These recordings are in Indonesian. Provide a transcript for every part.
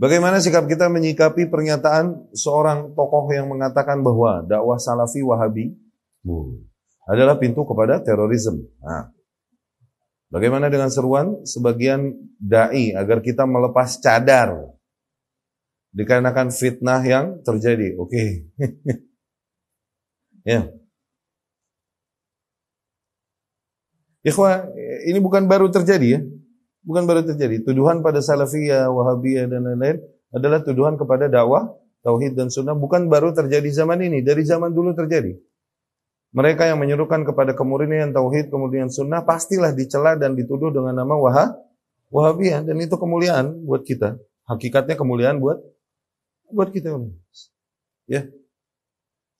Bagaimana sikap kita menyikapi pernyataan seorang tokoh yang mengatakan bahwa dakwah salafi wahabi adalah pintu kepada terorisme. Nah, bagaimana dengan seruan sebagian dai agar kita melepas cadar dikarenakan fitnah yang terjadi? Oke. Okay. ya. Ikhwah, ini bukan baru terjadi ya. Bukan baru terjadi. Tuduhan pada salafiyah, wahabiyah dan lain-lain adalah tuduhan kepada dakwah, tauhid dan sunnah. Bukan baru terjadi zaman ini. Dari zaman dulu terjadi. Mereka yang menyuruhkan kepada kemurnian tauhid, kemudian sunnah, pastilah dicela dan dituduh dengan nama wahab, wahabiyah. Dan itu kemuliaan buat kita. Hakikatnya kemuliaan buat buat kita. Ya.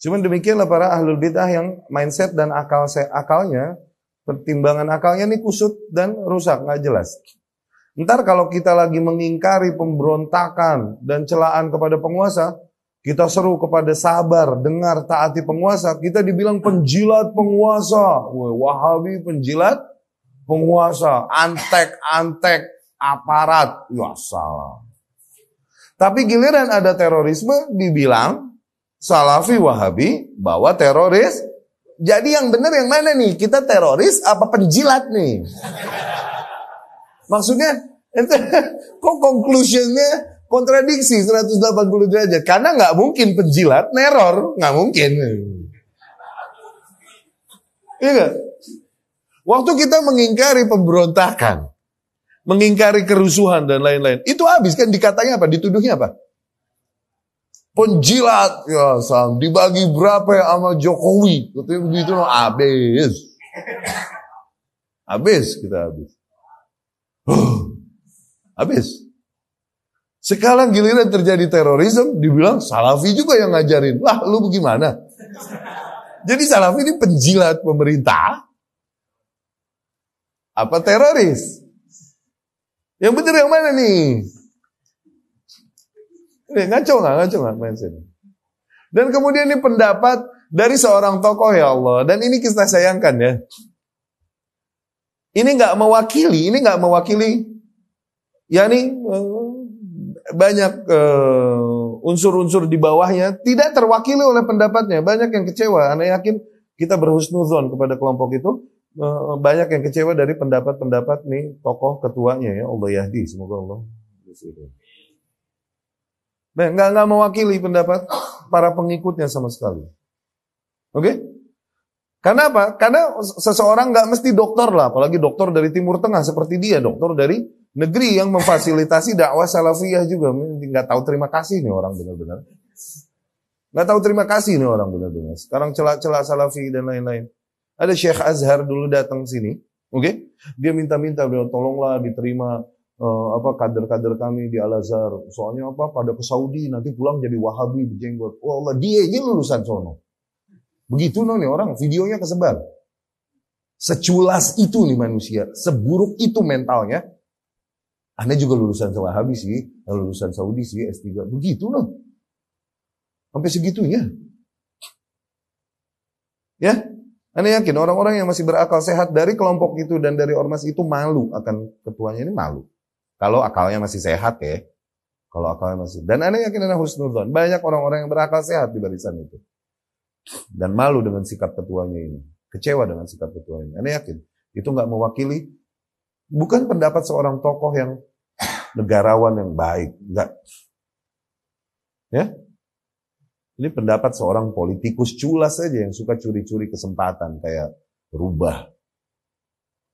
Cuman demikianlah para ahlul bidah yang mindset dan akal akalnya pertimbangan akalnya ini kusut dan rusak, nggak jelas. Ntar kalau kita lagi mengingkari pemberontakan dan celaan kepada penguasa, kita seru kepada sabar, dengar, taati penguasa, kita dibilang penjilat penguasa. Wah, wahabi penjilat penguasa, antek-antek aparat. Ya salah. Tapi giliran ada terorisme dibilang salafi wahabi bawa teroris jadi yang benar yang mana nih? Kita teroris apa penjilat nih? Maksudnya, itu, kok conclusionnya kontradiksi 180 derajat? Karena nggak mungkin penjilat neror, nggak mungkin. Iya? Waktu kita mengingkari pemberontakan, mengingkari kerusuhan dan lain-lain, itu habis kan dikatanya apa? Dituduhnya apa? Penjilat. Ya sam. Dibagi berapa ya sama Jokowi? Katanya begitu no habis. Habis kita habis. Habis. Sekarang giliran terjadi terorisme dibilang salafi juga yang ngajarin. Lah lu bagaimana? Jadi salafi ini penjilat pemerintah. Apa teroris? Yang benar yang mana nih ini ngaco nggak? Ngaco nggak mindset? Dan kemudian ini pendapat dari seorang tokoh ya Allah. Dan ini kita sayangkan ya. Ini nggak mewakili, ini nggak mewakili. Ya nih eh, banyak uh, unsur-unsur di bawahnya tidak terwakili oleh pendapatnya. Banyak yang kecewa. Anda yakin kita berhusnuzon kepada kelompok itu. Banyak yang kecewa dari pendapat-pendapat nih tokoh ketuanya ya Allah Yahdi. Semoga Allah. Nggak nggak mewakili pendapat para pengikutnya sama sekali. Oke? Okay? Karena apa? Karena seseorang nggak mesti dokter lah, apalagi dokter dari Timur Tengah seperti dia, dokter dari negeri yang memfasilitasi dakwah salafiyah juga. Nggak tahu terima kasih nih orang benar-benar. Nggak tahu terima kasih nih orang benar-benar. Sekarang celak-celak salafi dan lain-lain. Ada Syekh Azhar dulu datang sini, oke? Okay? Dia minta-minta, beliau tolonglah diterima uh, apa kader-kader kami di Al Azhar. Soalnya apa? Pada ke Saudi nanti pulang jadi Wahabi berjenggot. Oh Allah, dia ini lulusan sono. Begitu nih orang, videonya kesebar. Seculas itu nih manusia, seburuk itu mentalnya. Anda juga lulusan Wahabi sih, lulusan Saudi sih, S3. Begitu loh. Sampai segitunya. Ya, anda yakin orang-orang yang masih berakal sehat dari kelompok itu dan dari ormas itu malu akan ketuanya ini malu. Kalau akalnya masih sehat ya. Kalau akalnya masih. Dan aneh yakin ada husnudon. Banyak orang-orang yang berakal sehat di barisan itu. Dan malu dengan sikap ketuanya ini. Kecewa dengan sikap ketua ini. Aneh yakin. Itu nggak mewakili. Bukan pendapat seorang tokoh yang negarawan yang baik. Enggak. Ya. Ini pendapat seorang politikus culas saja yang suka curi-curi kesempatan. Kayak berubah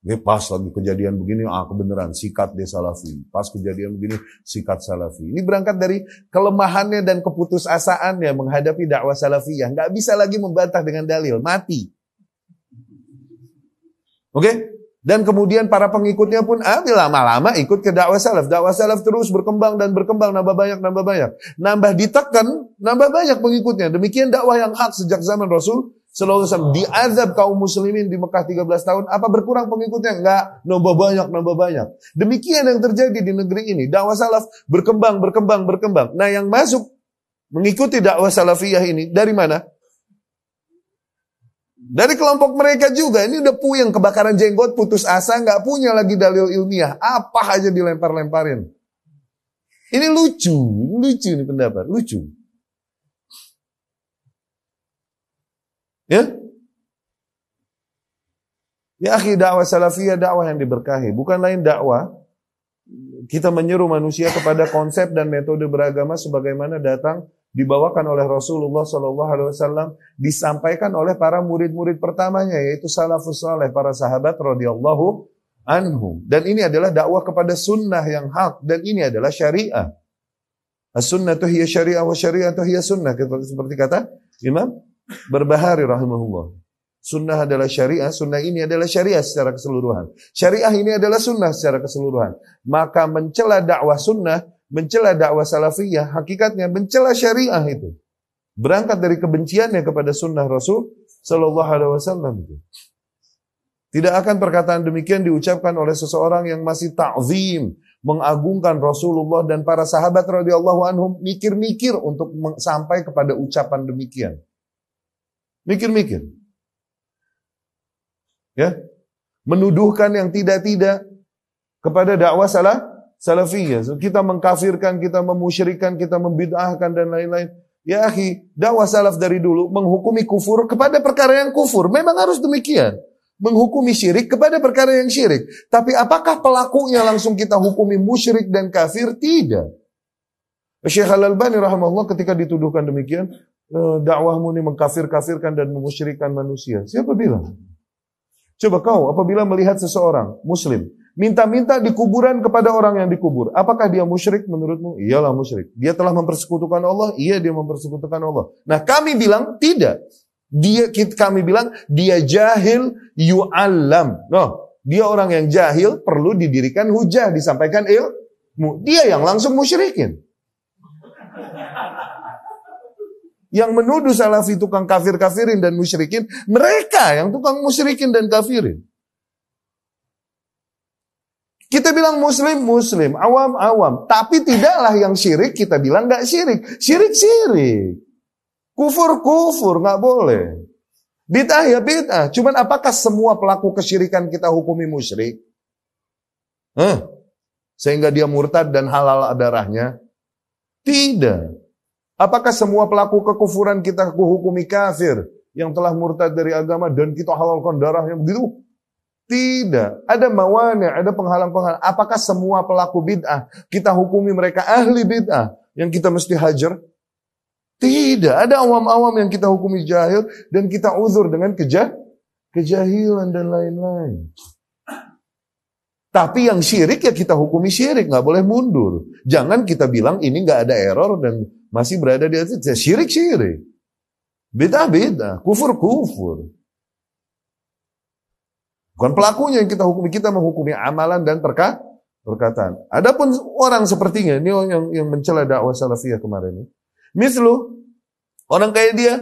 ini pas lagi kejadian begini, ah kebenaran, sikat dia salafi. Pas kejadian begini, sikat salafi. Ini berangkat dari kelemahannya dan keputusasaannya menghadapi dakwah salafiyah. Nggak bisa lagi membantah dengan dalil, mati. Oke? Okay? Dan kemudian para pengikutnya pun ah, lama-lama ikut ke dakwah salaf. Dakwah salaf terus berkembang dan berkembang, nambah banyak, nambah banyak. Nambah ditekan, nambah banyak pengikutnya. Demikian dakwah yang hak sejak zaman Rasul Sallallahu Alaihi diazab kaum muslimin di Mekah 13 tahun. Apa berkurang pengikutnya? Enggak. Nambah banyak, nambah banyak. Demikian yang terjadi di negeri ini. Dakwah salaf berkembang, berkembang, berkembang. Nah yang masuk mengikuti dakwah salafiyah ini dari mana? Dari kelompok mereka juga. Ini udah puyeng kebakaran jenggot, putus asa, nggak punya lagi dalil ilmiah. Apa aja dilempar-lemparin. Ini lucu, lucu ini pendapat, lucu. Ya? Ya akhi dakwah salafiyah dakwah yang diberkahi, bukan lain dakwah kita menyeru manusia kepada konsep dan metode beragama sebagaimana datang dibawakan oleh Rasulullah Shallallahu Alaihi Wasallam disampaikan oleh para murid-murid pertamanya yaitu salafus saleh para sahabat radhiyallahu anhum dan ini adalah dakwah kepada sunnah yang hak dan ini adalah syariah. As-sunnah hiya syariah wa syariah hiya sunnah seperti kata Imam Berbahari rahimahullah. Sunnah adalah syariah, sunnah ini adalah syariah secara keseluruhan. Syariah ini adalah sunnah secara keseluruhan. Maka mencela dakwah sunnah, mencela dakwah salafiyah, hakikatnya mencela syariah itu. Berangkat dari kebenciannya kepada sunnah Rasul Sallallahu Alaihi Wasallam. Tidak akan perkataan demikian diucapkan oleh seseorang yang masih ta'zim, mengagungkan Rasulullah dan para sahabat radhiyallahu anhum mikir-mikir untuk sampai kepada ucapan demikian. Mikir-mikir. Ya. Menuduhkan yang tidak-tidak kepada dakwah salah salafiyah. Kita mengkafirkan, kita memusyrikan, kita membid'ahkan dan lain-lain. Ya akhi, dakwah salaf dari dulu menghukumi kufur kepada perkara yang kufur. Memang harus demikian. Menghukumi syirik kepada perkara yang syirik. Tapi apakah pelakunya langsung kita hukumi musyrik dan kafir? Tidak. Syekh Al-Albani rahimahullah ketika dituduhkan demikian, dakwahmu ini mengkafir-kafirkan dan memusyrikan manusia. Siapa bilang? Coba kau apabila melihat seseorang muslim minta-minta di kuburan kepada orang yang dikubur, apakah dia musyrik menurutmu? Iyalah musyrik. Dia telah mempersekutukan Allah? Iya dia mempersekutukan Allah. Nah, kami bilang tidak. Dia kami bilang dia jahil yu'allam. No, dia orang yang jahil perlu didirikan hujah, disampaikan ilmu. Dia yang langsung musyrikin. Yang menuduh salafi tukang kafir-kafirin dan musyrikin, mereka yang tukang musyrikin dan kafirin. Kita bilang muslim, muslim, awam, awam. Tapi tidaklah yang syirik, kita bilang gak syirik. Syirik, syirik. Kufur, kufur, gak boleh. Bid'ah ya bid'ah. Cuman apakah semua pelaku kesyirikan kita hukumi musyrik? Huh? Sehingga dia murtad dan halal darahnya? Tidak. Apakah semua pelaku kekufuran kita hukumi kafir yang telah murtad dari agama dan kita halalkan darahnya begitu? Tidak. Ada mawani, ada penghalang-penghalang. Apakah semua pelaku bid'ah kita hukumi mereka ahli bid'ah yang kita mesti hajar? Tidak. Ada awam-awam yang kita hukumi jahil dan kita uzur dengan kejah, kejahilan dan lain-lain. Tapi yang syirik ya kita hukumi syirik, nggak boleh mundur. Jangan kita bilang ini nggak ada error dan masih berada di atas. Ya, syirik syirik, beda beda, kufur kufur. Bukan pelakunya yang kita hukumi, kita menghukumi amalan dan perka, perkataan. Adapun orang sepertinya ini yang yang mencela dakwah salafiyah kemarin ini. Mislu orang kayak dia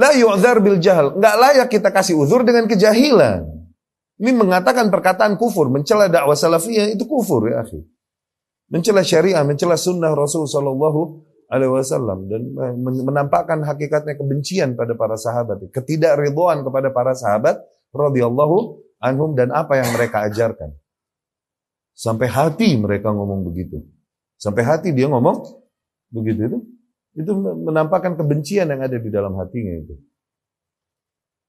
la yu'zar bil jahal, nggak layak kita kasih uzur dengan kejahilan. Ini mengatakan perkataan kufur, mencela dakwah salafiyah itu kufur ya akhi. Mencela syariah, mencela sunnah Rasul Sallallahu Alaihi Wasallam dan menampakkan hakikatnya kebencian pada para sahabat, ketidakridhoan kepada para sahabat radhiyallahu anhum dan apa yang mereka ajarkan. Sampai hati mereka ngomong begitu. Sampai hati dia ngomong begitu itu. Itu menampakkan kebencian yang ada di dalam hatinya itu.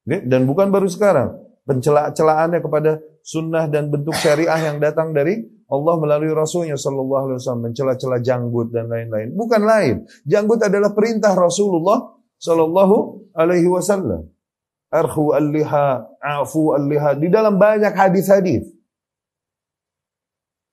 Dan bukan baru sekarang pencela-celaannya kepada sunnah dan bentuk syariah yang datang dari Allah melalui Rasulnya Shallallahu Alaihi Wasallam mencela-cela janggut dan lain-lain. Bukan lain, janggut adalah perintah Rasulullah Shallallahu Alaihi Wasallam. Arhu al-liha, afu al-liha. Di dalam banyak hadis-hadis.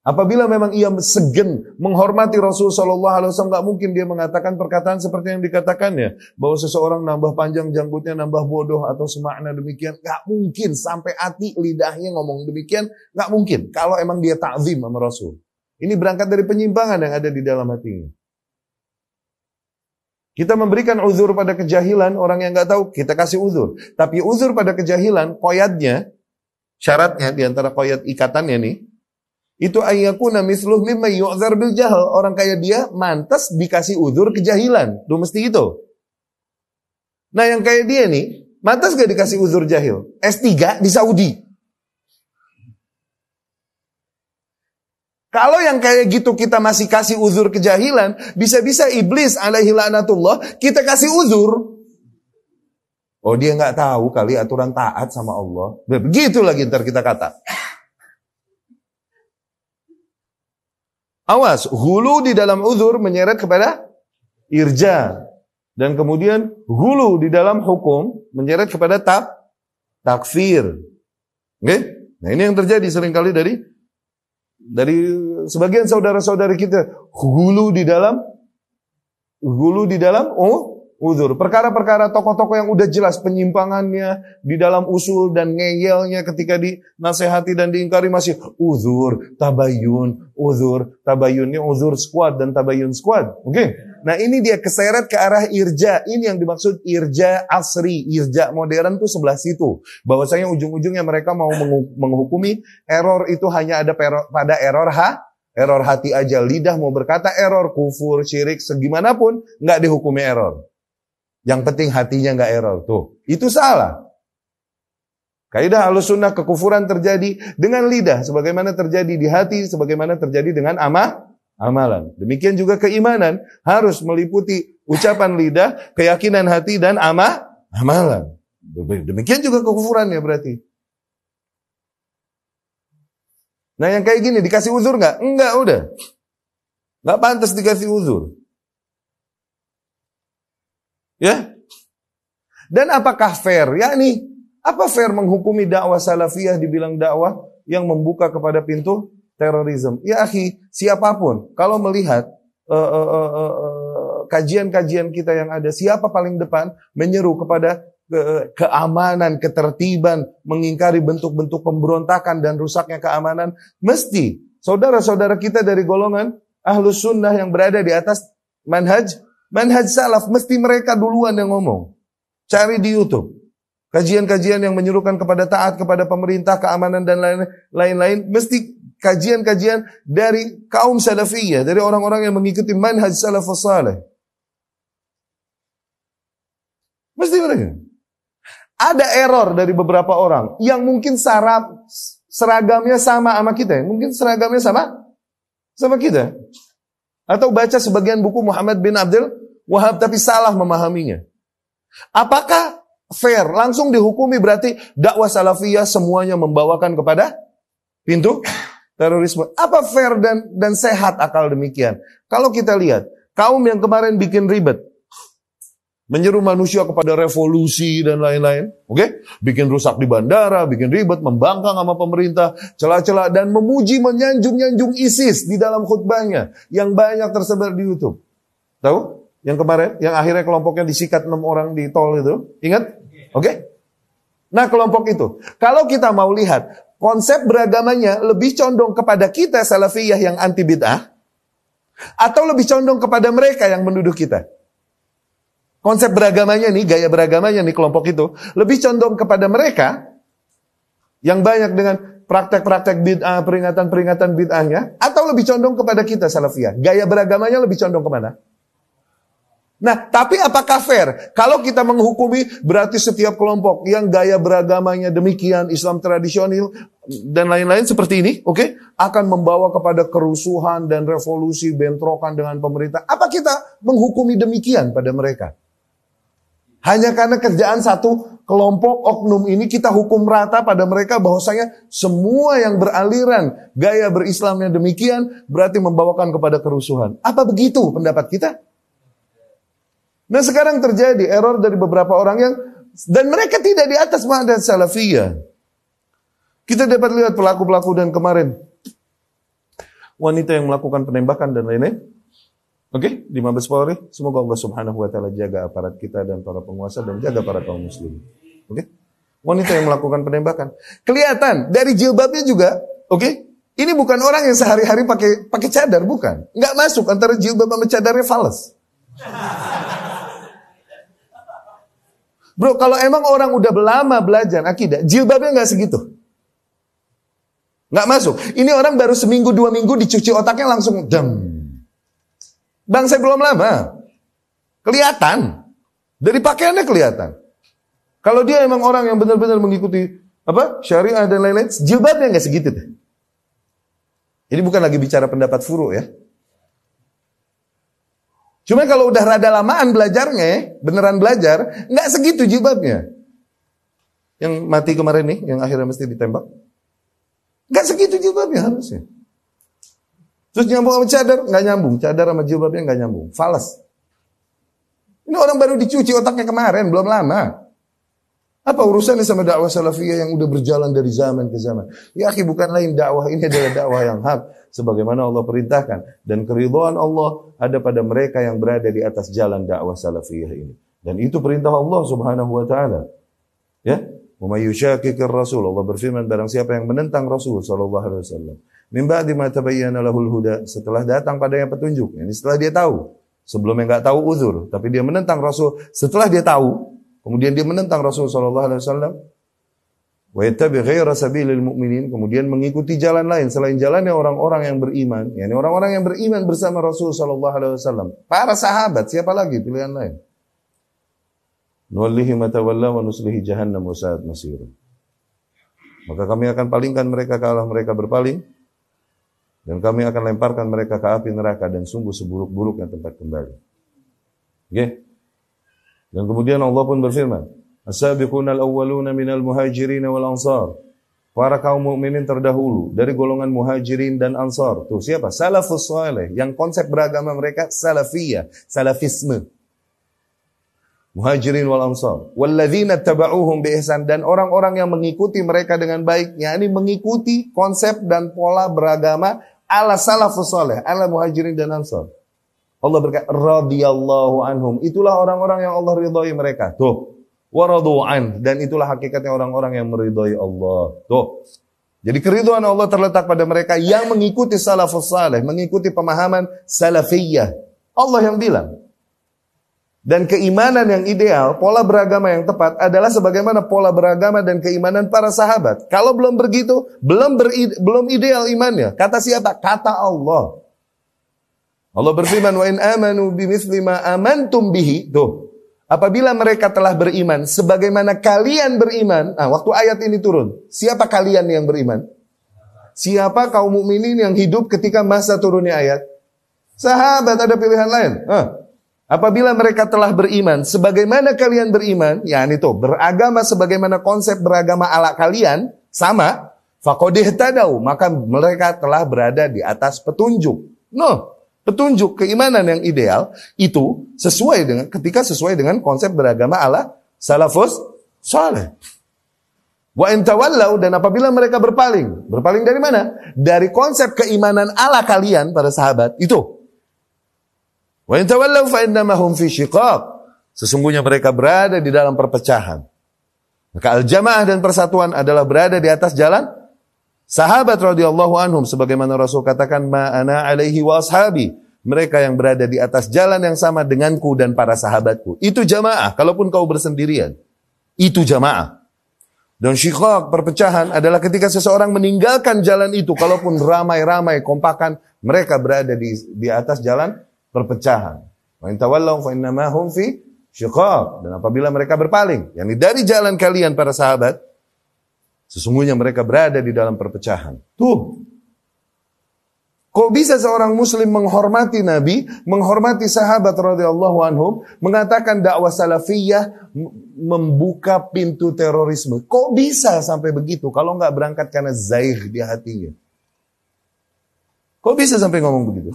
Apabila memang ia segen menghormati Rasul Shallallahu Alaihi Wasallam, nggak mungkin dia mengatakan perkataan seperti yang dikatakannya bahwa seseorang nambah panjang janggutnya, nambah bodoh atau semakna demikian. Nggak mungkin sampai hati lidahnya ngomong demikian, nggak mungkin. Kalau emang dia takzim sama Rasul, ini berangkat dari penyimpangan yang ada di dalam hatinya. Kita memberikan uzur pada kejahilan orang yang nggak tahu, kita kasih uzur. Tapi uzur pada kejahilan, koyatnya, syaratnya di antara koyat ikatannya nih, itu ayyakuna misluh mimma yu'zar bil jahal. Orang kayak dia mantas dikasih udur kejahilan. Tuh mesti itu. Nah yang kayak dia nih, mantas gak dikasih uzur jahil? S3 di Saudi. Kalau yang kayak gitu kita masih kasih uzur kejahilan, bisa-bisa iblis alaihi laknatullah kita kasih uzur. Oh dia nggak tahu kali aturan taat sama Allah. Begitu lagi ntar kita kata. Awas, hulu di dalam uzur menyeret kepada irja. Dan kemudian hulu di dalam hukum menyeret kepada tak, takfir. Oke? Okay? Nah ini yang terjadi sering kali dari dari sebagian saudara-saudari kita hulu di dalam hulu di dalam oh uzur. Perkara-perkara tokoh-tokoh yang udah jelas penyimpangannya di dalam usul dan ngeyelnya ketika dinasehati dan diingkari masih uzur, tabayun, uzur, tabayun. Ini uzur squad dan tabayun squad. Oke. Okay? Nah ini dia keseret ke arah irja. Ini yang dimaksud irja asri, irja modern tuh sebelah situ. Bahwasanya ujung-ujungnya mereka mau menghukumi error itu hanya ada pada error ha, error hati aja. Lidah mau berkata error, kufur, syirik, segimanapun, nggak dihukumi error. Yang penting hatinya nggak error. Tuh, itu salah. Kaidah halus sunnah kekufuran terjadi dengan lidah, sebagaimana terjadi di hati, sebagaimana terjadi dengan ama, amalan. Demikian juga keimanan harus meliputi ucapan lidah, keyakinan hati dan ama, amalan. Demikian juga kekufuran ya berarti. Nah yang kayak gini dikasih uzur nggak? Enggak udah. Nggak pantas dikasih uzur. Ya. Dan apakah fair? Ya ini apa fair menghukumi dakwah salafiyah dibilang dakwah yang membuka kepada pintu terorisme? Ya akhi, siapa pun kalau melihat uh, uh, uh, uh, kajian-kajian kita yang ada, siapa paling depan menyeru kepada ke keamanan, ketertiban, mengingkari bentuk-bentuk pemberontakan dan rusaknya keamanan, mesti saudara-saudara kita dari golongan ahlus sunnah yang berada di atas manhaj Manhaj salaf mesti mereka duluan yang ngomong. Cari di YouTube. Kajian-kajian yang menyuruhkan kepada taat kepada pemerintah, keamanan dan lain-lain mesti kajian-kajian dari kaum salafiyah, dari orang-orang yang mengikuti manhaj salafus salih. Mesti mereka. Ada error dari beberapa orang yang mungkin sarap seragamnya sama sama kita, mungkin seragamnya sama sama kita. Atau baca sebagian buku Muhammad bin Abdul Wahab tapi salah memahaminya. Apakah fair? Langsung dihukumi berarti dakwah salafiyah semuanya membawakan kepada pintu terorisme. Apa fair dan dan sehat akal demikian? Kalau kita lihat, kaum yang kemarin bikin ribet, menyeru manusia kepada revolusi dan lain-lain, oke? Okay? Bikin rusak di bandara, bikin ribet, membangkang sama pemerintah, celah-celah dan memuji menyanjung-nyanjung ISIS di dalam khutbahnya yang banyak tersebar di YouTube. Tahu? Yang kemarin, yang akhirnya kelompoknya disikat enam orang di tol itu, ingat? Oke? Okay? Nah, kelompok itu, kalau kita mau lihat konsep beragamanya lebih condong kepada kita salafiyah yang anti bid'ah atau lebih condong kepada mereka yang menuduh kita? Konsep beragamanya nih, gaya beragamanya nih kelompok itu lebih condong kepada mereka yang banyak dengan praktek-praktek bid'ah, peringatan-peringatan bid'ahnya, atau lebih condong kepada kita salafiyah. Gaya beragamanya lebih condong ke mana? Nah, tapi apakah fair? Kalau kita menghukumi berarti setiap kelompok yang gaya beragamanya demikian, Islam tradisional dan lain-lain seperti ini, oke, okay, akan membawa kepada kerusuhan dan revolusi bentrokan dengan pemerintah. Apa kita menghukumi demikian pada mereka? Hanya karena kerjaan satu kelompok oknum ini kita hukum rata pada mereka bahwasanya semua yang beraliran gaya berislamnya demikian berarti membawakan kepada kerusuhan. Apa begitu pendapat kita? Nah sekarang terjadi error dari beberapa orang yang dan mereka tidak di atas manhaj salafiyah. Kita dapat lihat pelaku-pelaku dan kemarin wanita yang melakukan penembakan dan lain-lain Oke, okay? di Mabes Polri, semoga Allah Subhanahu wa taala jaga aparat kita dan para penguasa dan jaga para kaum muslim. Oke? Okay? Wanita yang melakukan penembakan. Kelihatan dari jilbabnya juga, oke? Okay? Ini bukan orang yang sehari-hari pakai pakai cadar, bukan. Enggak masuk antara jilbab sama cadarnya fals. Bro, kalau emang orang udah lama belajar akidah, jilbabnya nggak segitu. Nggak masuk. Ini orang baru seminggu dua minggu dicuci otaknya langsung dem Bangsa belum lama. Kelihatan. Dari pakaiannya kelihatan. Kalau dia emang orang yang benar-benar mengikuti apa syariah dan lain-lain, jilbabnya nggak segitu deh. Jadi bukan lagi bicara pendapat furu ya. Cuma kalau udah rada lamaan belajarnya, beneran belajar, nggak segitu jilbabnya. Yang mati kemarin nih, yang akhirnya mesti ditembak. Nggak segitu jilbabnya harusnya. Terus nyambung sama cadar, nggak nyambung. Cadar sama jilbabnya nggak nyambung. Falas. Ini orang baru dicuci otaknya kemarin, belum lama. Apa urusannya sama dakwah salafiyah yang udah berjalan dari zaman ke zaman? Ya akhi bukan lain dakwah ini adalah dakwah yang hak. Sebagaimana Allah perintahkan. Dan keridhaan Allah ada pada mereka yang berada di atas jalan dakwah salafiyah ini. Dan itu perintah Allah subhanahu wa ta'ala. Ya, Umayyushakikir Rasul. Allah berfirman barang siapa yang menentang Rasul sallallahu alaihi wasallam. Min ba'di ma tabayyana lahul huda. Setelah datang padanya petunjuk. Ini setelah dia tahu. Sebelumnya nggak tahu uzur, tapi dia menentang Rasul. Setelah dia tahu, kemudian dia menentang Rasul sallallahu alaihi wasallam. Mu'minin, kemudian mengikuti jalan lain selain jalannya orang-orang yang beriman, yakni orang-orang yang beriman bersama Rasul sallallahu alaihi wasallam. Para sahabat, siapa lagi pilihan lain? Jahannam. Maka kami akan palingkan mereka kalau mereka berpaling dan kami akan lemparkan mereka ke api neraka dan sungguh seburuk-buruknya tempat kembali. Oke? Okay? Dan kemudian Allah pun berfirman, As-sabiquna al-awwaluna minal muhajirin wal ansar. Para kaum mukminin terdahulu dari golongan muhajirin dan ansar. Tuh siapa? Salafus saleh. Yang konsep beragama mereka salafiyah, salafisme. Muhajirin wal ansar. Walladzina taba'uhum bi ihsan dan orang-orang yang mengikuti mereka dengan baik, yakni mengikuti konsep dan pola beragama ala salafus saleh, ala muhajirin dan ansar. Allah berkata radhiyallahu anhum. Itulah orang-orang yang Allah ridhoi mereka. Tuh. Waradu'an dan itulah hakikatnya orang-orang yang meridhoi Allah. Tuh. Jadi keriduan Allah terletak pada mereka yang mengikuti salafus saleh, mengikuti pemahaman salafiyah. Allah yang bilang, dan keimanan yang ideal, pola beragama yang tepat adalah sebagaimana pola beragama dan keimanan para sahabat. Kalau belum begitu, belum beri, belum ideal imannya. Kata siapa? Kata Allah. Allah berfirman, "Wa in amanu bimithli ma amantum bihi." Tuh. Apabila mereka telah beriman sebagaimana kalian beriman. Nah, waktu ayat ini turun, siapa kalian yang beriman? Siapa kaum mukminin yang hidup ketika masa turunnya ayat? Sahabat ada pilihan lain. Hah. Apabila mereka telah beriman, sebagaimana kalian beriman, ya itu beragama sebagaimana konsep beragama ala kalian sama, fakodih tadau, maka mereka telah berada di atas petunjuk. No, petunjuk keimanan yang ideal itu sesuai dengan ketika sesuai dengan konsep beragama ala salafus saleh. Wa intawallau dan apabila mereka berpaling, berpaling dari mana? Dari konsep keimanan ala kalian para sahabat itu Wa in fa innamahum fi syiqaq. Sesungguhnya mereka berada di dalam perpecahan. Maka al-jamaah dan persatuan adalah berada di atas jalan sahabat radhiyallahu anhum sebagaimana Rasul katakan ma ana alaihi wa ashabi. Mereka yang berada di atas jalan yang sama denganku dan para sahabatku. Itu jamaah, kalaupun kau bersendirian. Itu jamaah. Dan syiqaq, perpecahan adalah ketika seseorang meninggalkan jalan itu. Kalaupun ramai-ramai, kompakan, mereka berada di, di atas jalan perpecahan. Dan apabila mereka berpaling, yakni dari jalan kalian para sahabat, sesungguhnya mereka berada di dalam perpecahan. Tuh. Kok bisa seorang muslim menghormati Nabi, menghormati sahabat radhiyallahu anhum, mengatakan dakwah salafiyah membuka pintu terorisme. Kok bisa sampai begitu kalau nggak berangkat karena zaih di hatinya? Kok bisa sampai ngomong begitu?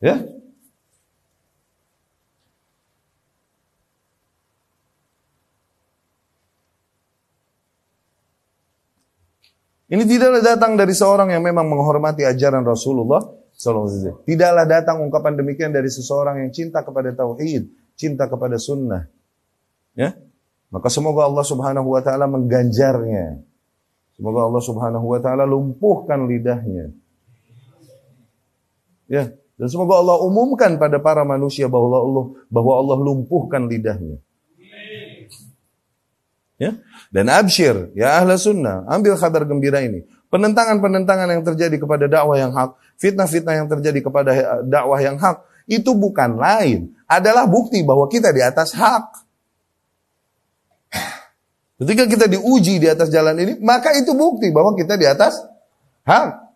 Ya. Ini tidaklah datang dari seorang yang memang menghormati ajaran Rasulullah SAW. Tidaklah datang ungkapan demikian dari seseorang yang cinta kepada tauhid, cinta kepada sunnah. Ya, maka semoga Allah Subhanahu Wa Taala mengganjarnya. Semoga Allah Subhanahu Wa Taala lumpuhkan lidahnya. Ya, dan semoga Allah umumkan pada para manusia bahwa Allah bahwa Allah lumpuhkan lidahnya. Ya. Dan absyir, ya ahla sunnah, ambil kabar gembira ini. Penentangan-penentangan yang terjadi kepada dakwah yang hak, fitnah-fitnah yang terjadi kepada dakwah yang hak, itu bukan lain. Adalah bukti bahwa kita di atas hak. Ketika kita diuji di atas jalan ini, maka itu bukti bahwa kita di atas hak.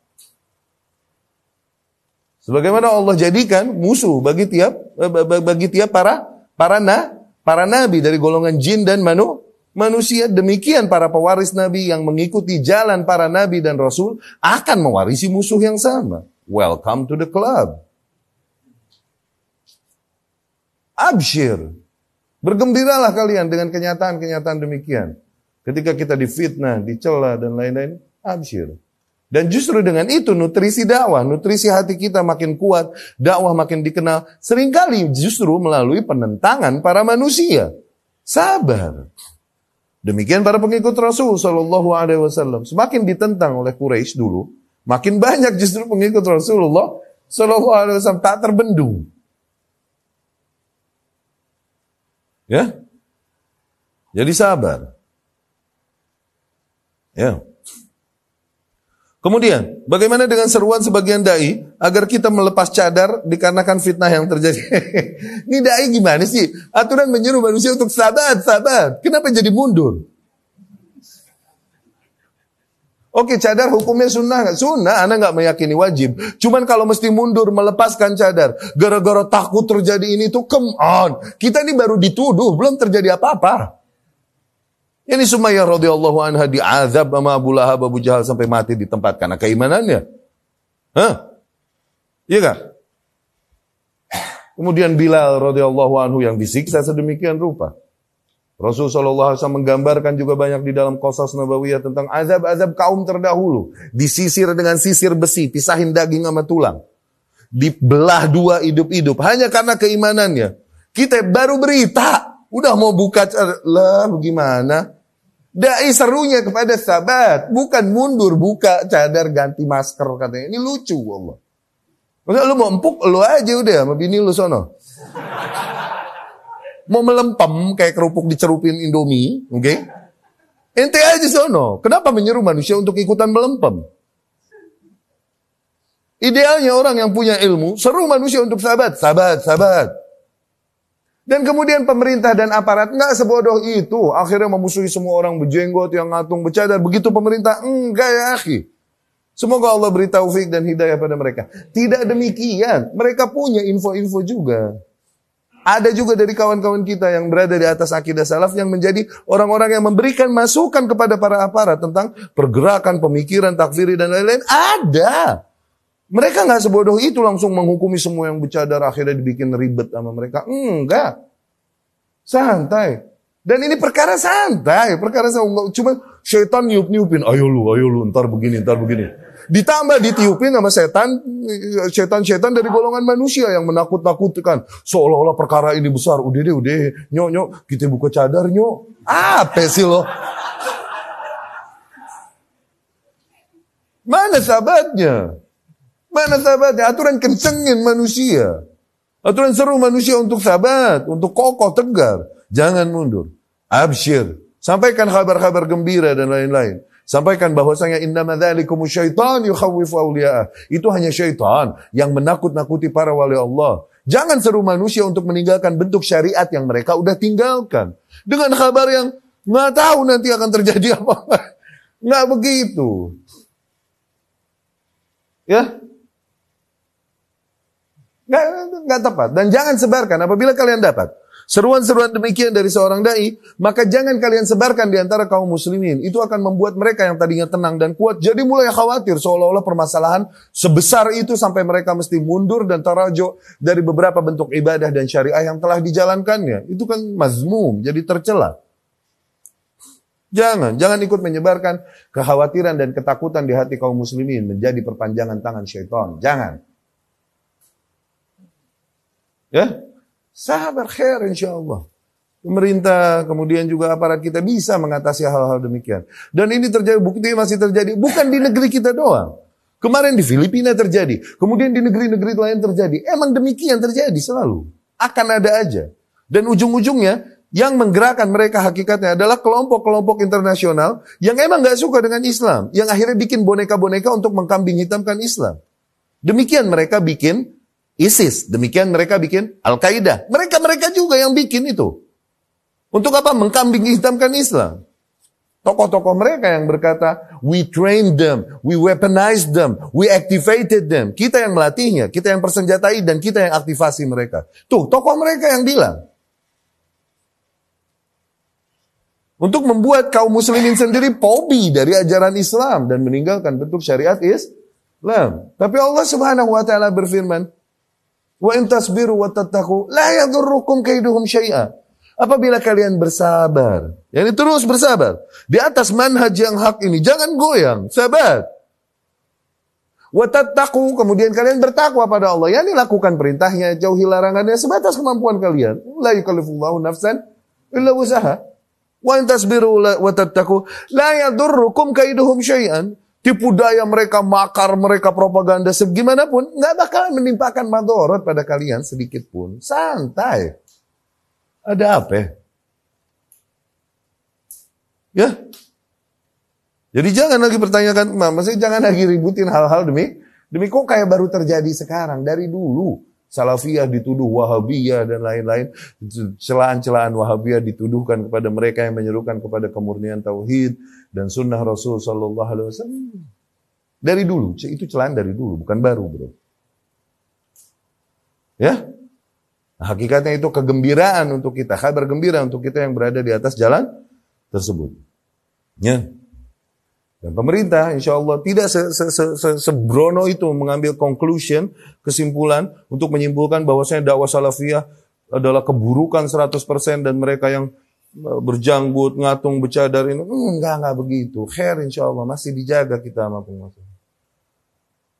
Sebagaimana Allah jadikan musuh bagi tiap bagi tiap para para na, para nabi dari golongan jin dan manu, manusia. Demikian para pewaris nabi yang mengikuti jalan para nabi dan rasul akan mewarisi musuh yang sama. Welcome to the club. Abshir. Bergembiralah kalian dengan kenyataan-kenyataan demikian. Ketika kita difitnah, dicela dan lain-lain, abshir. Dan justru dengan itu nutrisi dakwah, nutrisi hati kita makin kuat, dakwah makin dikenal. Seringkali justru melalui penentangan para manusia. Sabar. Demikian para pengikut Rasul Shallallahu Alaihi Wasallam. Semakin ditentang oleh Quraisy dulu, makin banyak justru pengikut Rasulullah Shallallahu Alaihi Wasallam tak terbendung. Ya, jadi sabar. Ya. Kemudian, bagaimana dengan seruan sebagian dai agar kita melepas cadar dikarenakan fitnah yang terjadi? Ini dai gimana sih? Aturan menyuruh manusia untuk sabat, sabat. Kenapa jadi mundur? Oke, cadar hukumnya sunnah nggak? Sunnah, anak nggak meyakini wajib. Cuman kalau mesti mundur melepaskan cadar, gara-gara takut terjadi ini tuh, come on. Kita ini baru dituduh, belum terjadi apa-apa. Ini Sumayyah radhiyallahu anha diazab sama Abu Lahab, Abu Jahal sampai mati di tempat karena keimanannya. Hah? Iya kan? Kemudian Bilal radhiyallahu anhu yang disiksa sedemikian rupa. Rasulullah SAW menggambarkan juga banyak di dalam Qasas Nabawiyah tentang azab-azab kaum terdahulu. Disisir dengan sisir besi, pisahin daging sama tulang. Dibelah dua hidup-hidup hanya karena keimanannya. Kita baru berita, Udah mau buka, lah bagaimana? Dai serunya kepada sahabat, bukan mundur, buka cadar, ganti masker katanya. Ini lucu Allah. Maksudnya lu mau empuk, lu aja udah sama bini lu sono. Mau melempem kayak kerupuk dicerupin Indomie, oke? Okay? Ente aja sono. Kenapa menyeru manusia untuk ikutan melempem? Idealnya orang yang punya ilmu, seru manusia untuk sahabat, sahabat, sahabat. Dan kemudian pemerintah dan aparat nggak sebodoh itu. Akhirnya memusuhi semua orang berjenggot yang ngatung bercadar. Begitu pemerintah, enggak ya akhi. Semoga Allah beri taufik dan hidayah pada mereka. Tidak demikian. Mereka punya info-info juga. Ada juga dari kawan-kawan kita yang berada di atas akidah salaf yang menjadi orang-orang yang memberikan masukan kepada para aparat tentang pergerakan, pemikiran, takfiri dan lain-lain. Ada. Mereka nggak sebodoh itu langsung menghukumi semua yang bercadar akhirnya dibikin ribet sama mereka. Enggak. Santai. Dan ini perkara santai, perkara santai. Cuma setan niup-niupin, ayo lu, ayo lu, ntar begini, ntar begini. Ditambah ditiupin sama setan, setan-setan dari golongan manusia yang menakut-nakutkan. Seolah-olah perkara ini besar. Udah deh, udah. Nyok, nyok, kita buka cadar, nyok. Apa sih lo? Mana sahabatnya? Mana sahabatnya? Aturan kencengin manusia. Aturan seru manusia untuk sahabat, untuk kokoh, tegar. Jangan mundur. Abshir. Sampaikan kabar-kabar gembira dan lain-lain. Sampaikan bahwasanya inna dzalikum syaitan yukhawwifu awliya'ah. Itu hanya syaitan yang menakut-nakuti para wali Allah. Jangan seru manusia untuk meninggalkan bentuk syariat yang mereka udah tinggalkan. Dengan kabar yang nggak tahu nanti akan terjadi apa. Nggak begitu. Ya, Nggak, nggak tepat. Dan jangan sebarkan apabila kalian dapat. Seruan-seruan demikian dari seorang dai, maka jangan kalian sebarkan di antara kaum muslimin. Itu akan membuat mereka yang tadinya tenang dan kuat jadi mulai khawatir seolah-olah permasalahan sebesar itu sampai mereka mesti mundur dan tarajo dari beberapa bentuk ibadah dan syariah yang telah dijalankannya. Itu kan mazmum, jadi tercela. Jangan, jangan ikut menyebarkan kekhawatiran dan ketakutan di hati kaum muslimin menjadi perpanjangan tangan syaitan. Jangan. Ya, sabar khair insya Allah. Pemerintah, kemudian juga aparat kita bisa mengatasi hal-hal demikian. Dan ini terjadi, bukti masih terjadi. Bukan di negeri kita doang. Kemarin di Filipina terjadi. Kemudian di negeri-negeri lain terjadi. Emang demikian terjadi selalu. Akan ada aja. Dan ujung-ujungnya yang menggerakkan mereka hakikatnya adalah kelompok-kelompok internasional yang emang gak suka dengan Islam. Yang akhirnya bikin boneka-boneka untuk mengkambing hitamkan Islam. Demikian mereka bikin ISIS. Demikian mereka bikin Al-Qaeda. Mereka-mereka juga yang bikin itu. Untuk apa? Mengkambing hitamkan Islam. Tokoh-tokoh mereka yang berkata, we train them, we weaponize them, we activated them. Kita yang melatihnya, kita yang persenjatai dan kita yang aktivasi mereka. Tuh, tokoh mereka yang bilang. Untuk membuat kaum muslimin sendiri pobi dari ajaran Islam dan meninggalkan bentuk syariat Islam. Tapi Allah Subhanahu wa taala berfirman, "Wa in tasbiru wa tattaqu la yadurrukum kaiduhum syai'a." Apabila kalian bersabar, yani terus bersabar di atas manhaj yang hak ini, jangan goyang, sabar. Watattaku, kemudian kalian bertakwa pada Allah. Yani lakukan perintahnya, jauhi larangannya sebatas kemampuan kalian. La yukallifullahu nafsan illa usaha. Wa in tasbiru wa tattaku la yadurrukum kaiduhum syai'an. Tipu daya mereka, makar mereka, propaganda segimanapun, nggak bakal menimpakan madorot pada kalian sedikit pun. Santai. Ada apa? Ya. Jadi jangan lagi pertanyakan, maksudnya jangan lagi ributin hal-hal demi demi kok kayak baru terjadi sekarang dari dulu. Salafiyah dituduh Wahabiyah dan lain-lain. Celaan-celaan Wahabiyah dituduhkan kepada mereka yang menyerukan kepada kemurnian tauhid dan sunnah Rasul Sallallahu Alaihi Wasallam. Dari dulu, itu celaan dari dulu, bukan baru, bro. Ya, Nah, hakikatnya itu kegembiraan untuk kita, kabar gembira untuk kita yang berada di atas jalan tersebut. Ya. Dan pemerintah insya Allah tidak se -se -se -se sebrono itu mengambil conclusion, kesimpulan untuk menyimpulkan bahwasanya dakwah salafiyah adalah keburukan 100% dan mereka yang e, berjanggut, ngatung, bercadar ini. Enggak, enggak begitu. Khair insya Allah masih dijaga kita sama penguasa.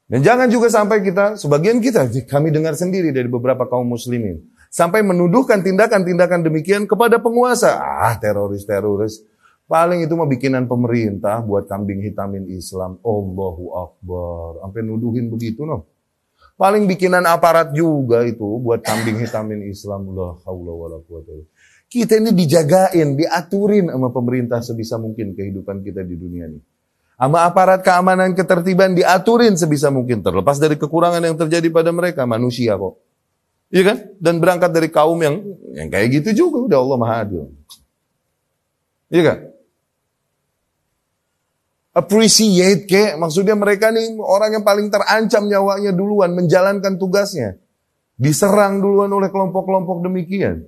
Dan jangan juga sampai kita, sebagian kita, kami dengar sendiri dari beberapa kaum muslimin sampai menuduhkan tindakan-tindakan demikian kepada penguasa. Ah, teroris-teroris. Paling itu mau bikinan pemerintah buat kambing hitamin Islam. Allahu Akbar. Sampai nuduhin begitu no. Paling bikinan aparat juga itu buat kambing hitamin Islam. Quwata Kita ini dijagain, diaturin sama pemerintah sebisa mungkin kehidupan kita di dunia ini. Sama aparat keamanan ketertiban diaturin sebisa mungkin terlepas dari kekurangan yang terjadi pada mereka manusia kok. Iya kan? Dan berangkat dari kaum yang yang kayak gitu juga udah Allah Maha Adil. Iya kan? Appreciate ke, maksudnya mereka nih orang yang paling terancam nyawanya duluan menjalankan tugasnya. Diserang duluan oleh kelompok-kelompok demikian.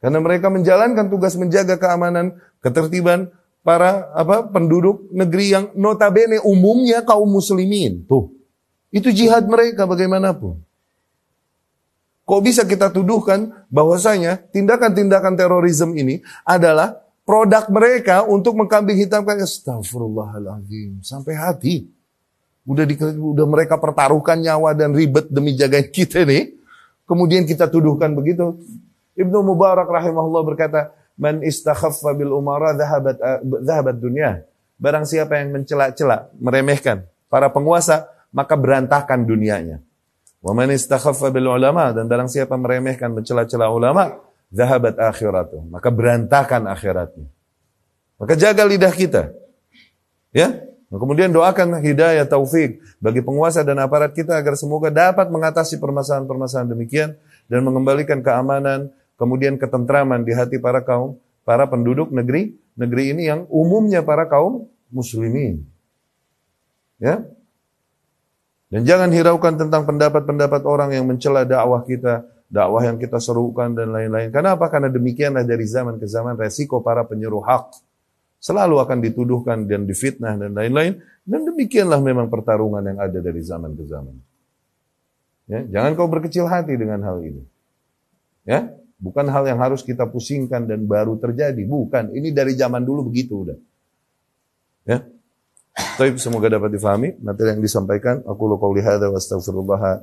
Karena mereka menjalankan tugas menjaga keamanan, ketertiban para apa penduduk negeri yang notabene umumnya kaum muslimin. Tuh. Itu jihad mereka bagaimanapun. Kok bisa kita tuduhkan bahwasanya tindakan-tindakan terorisme ini adalah produk mereka untuk mengkambing hitamkan astagfirullahaladzim sampai hati. Udah di, udah mereka pertaruhkan nyawa dan ribet demi jagain kita nih. Kemudian kita tuduhkan begitu. Ibnu Mubarak rahimahullah berkata, "Man istakhaffa bil umara dhahabat dhahabat dunya." Barang siapa yang mencela-cela, meremehkan para penguasa, maka berantakan dunianya. Wa man istakhaffa bil ulama dan barang siapa meremehkan mencela-cela ulama, zahabat akhiratu. Maka berantakan akhiratnya. Maka jaga lidah kita. Ya? Nah, kemudian doakan hidayah taufik bagi penguasa dan aparat kita agar semoga dapat mengatasi permasalahan-permasalahan demikian dan mengembalikan keamanan, kemudian ketentraman di hati para kaum, para penduduk negeri negeri ini yang umumnya para kaum muslimin. Ya, dan jangan hiraukan tentang pendapat-pendapat orang yang mencela dakwah kita, dakwah yang kita serukan dan lain-lain. Karena apa? Karena demikianlah dari zaman ke zaman resiko para penyeru hak selalu akan dituduhkan dan difitnah dan lain-lain. Dan demikianlah memang pertarungan yang ada dari zaman ke zaman. Ya, jangan kau berkecil hati dengan hal ini. Ya, bukan hal yang harus kita pusingkan dan baru terjadi. Bukan, ini dari zaman dulu begitu udah. Ya, tapi semoga dapat difahami materi yang disampaikan. Aku lu qauli hadza wa astaghfirullah.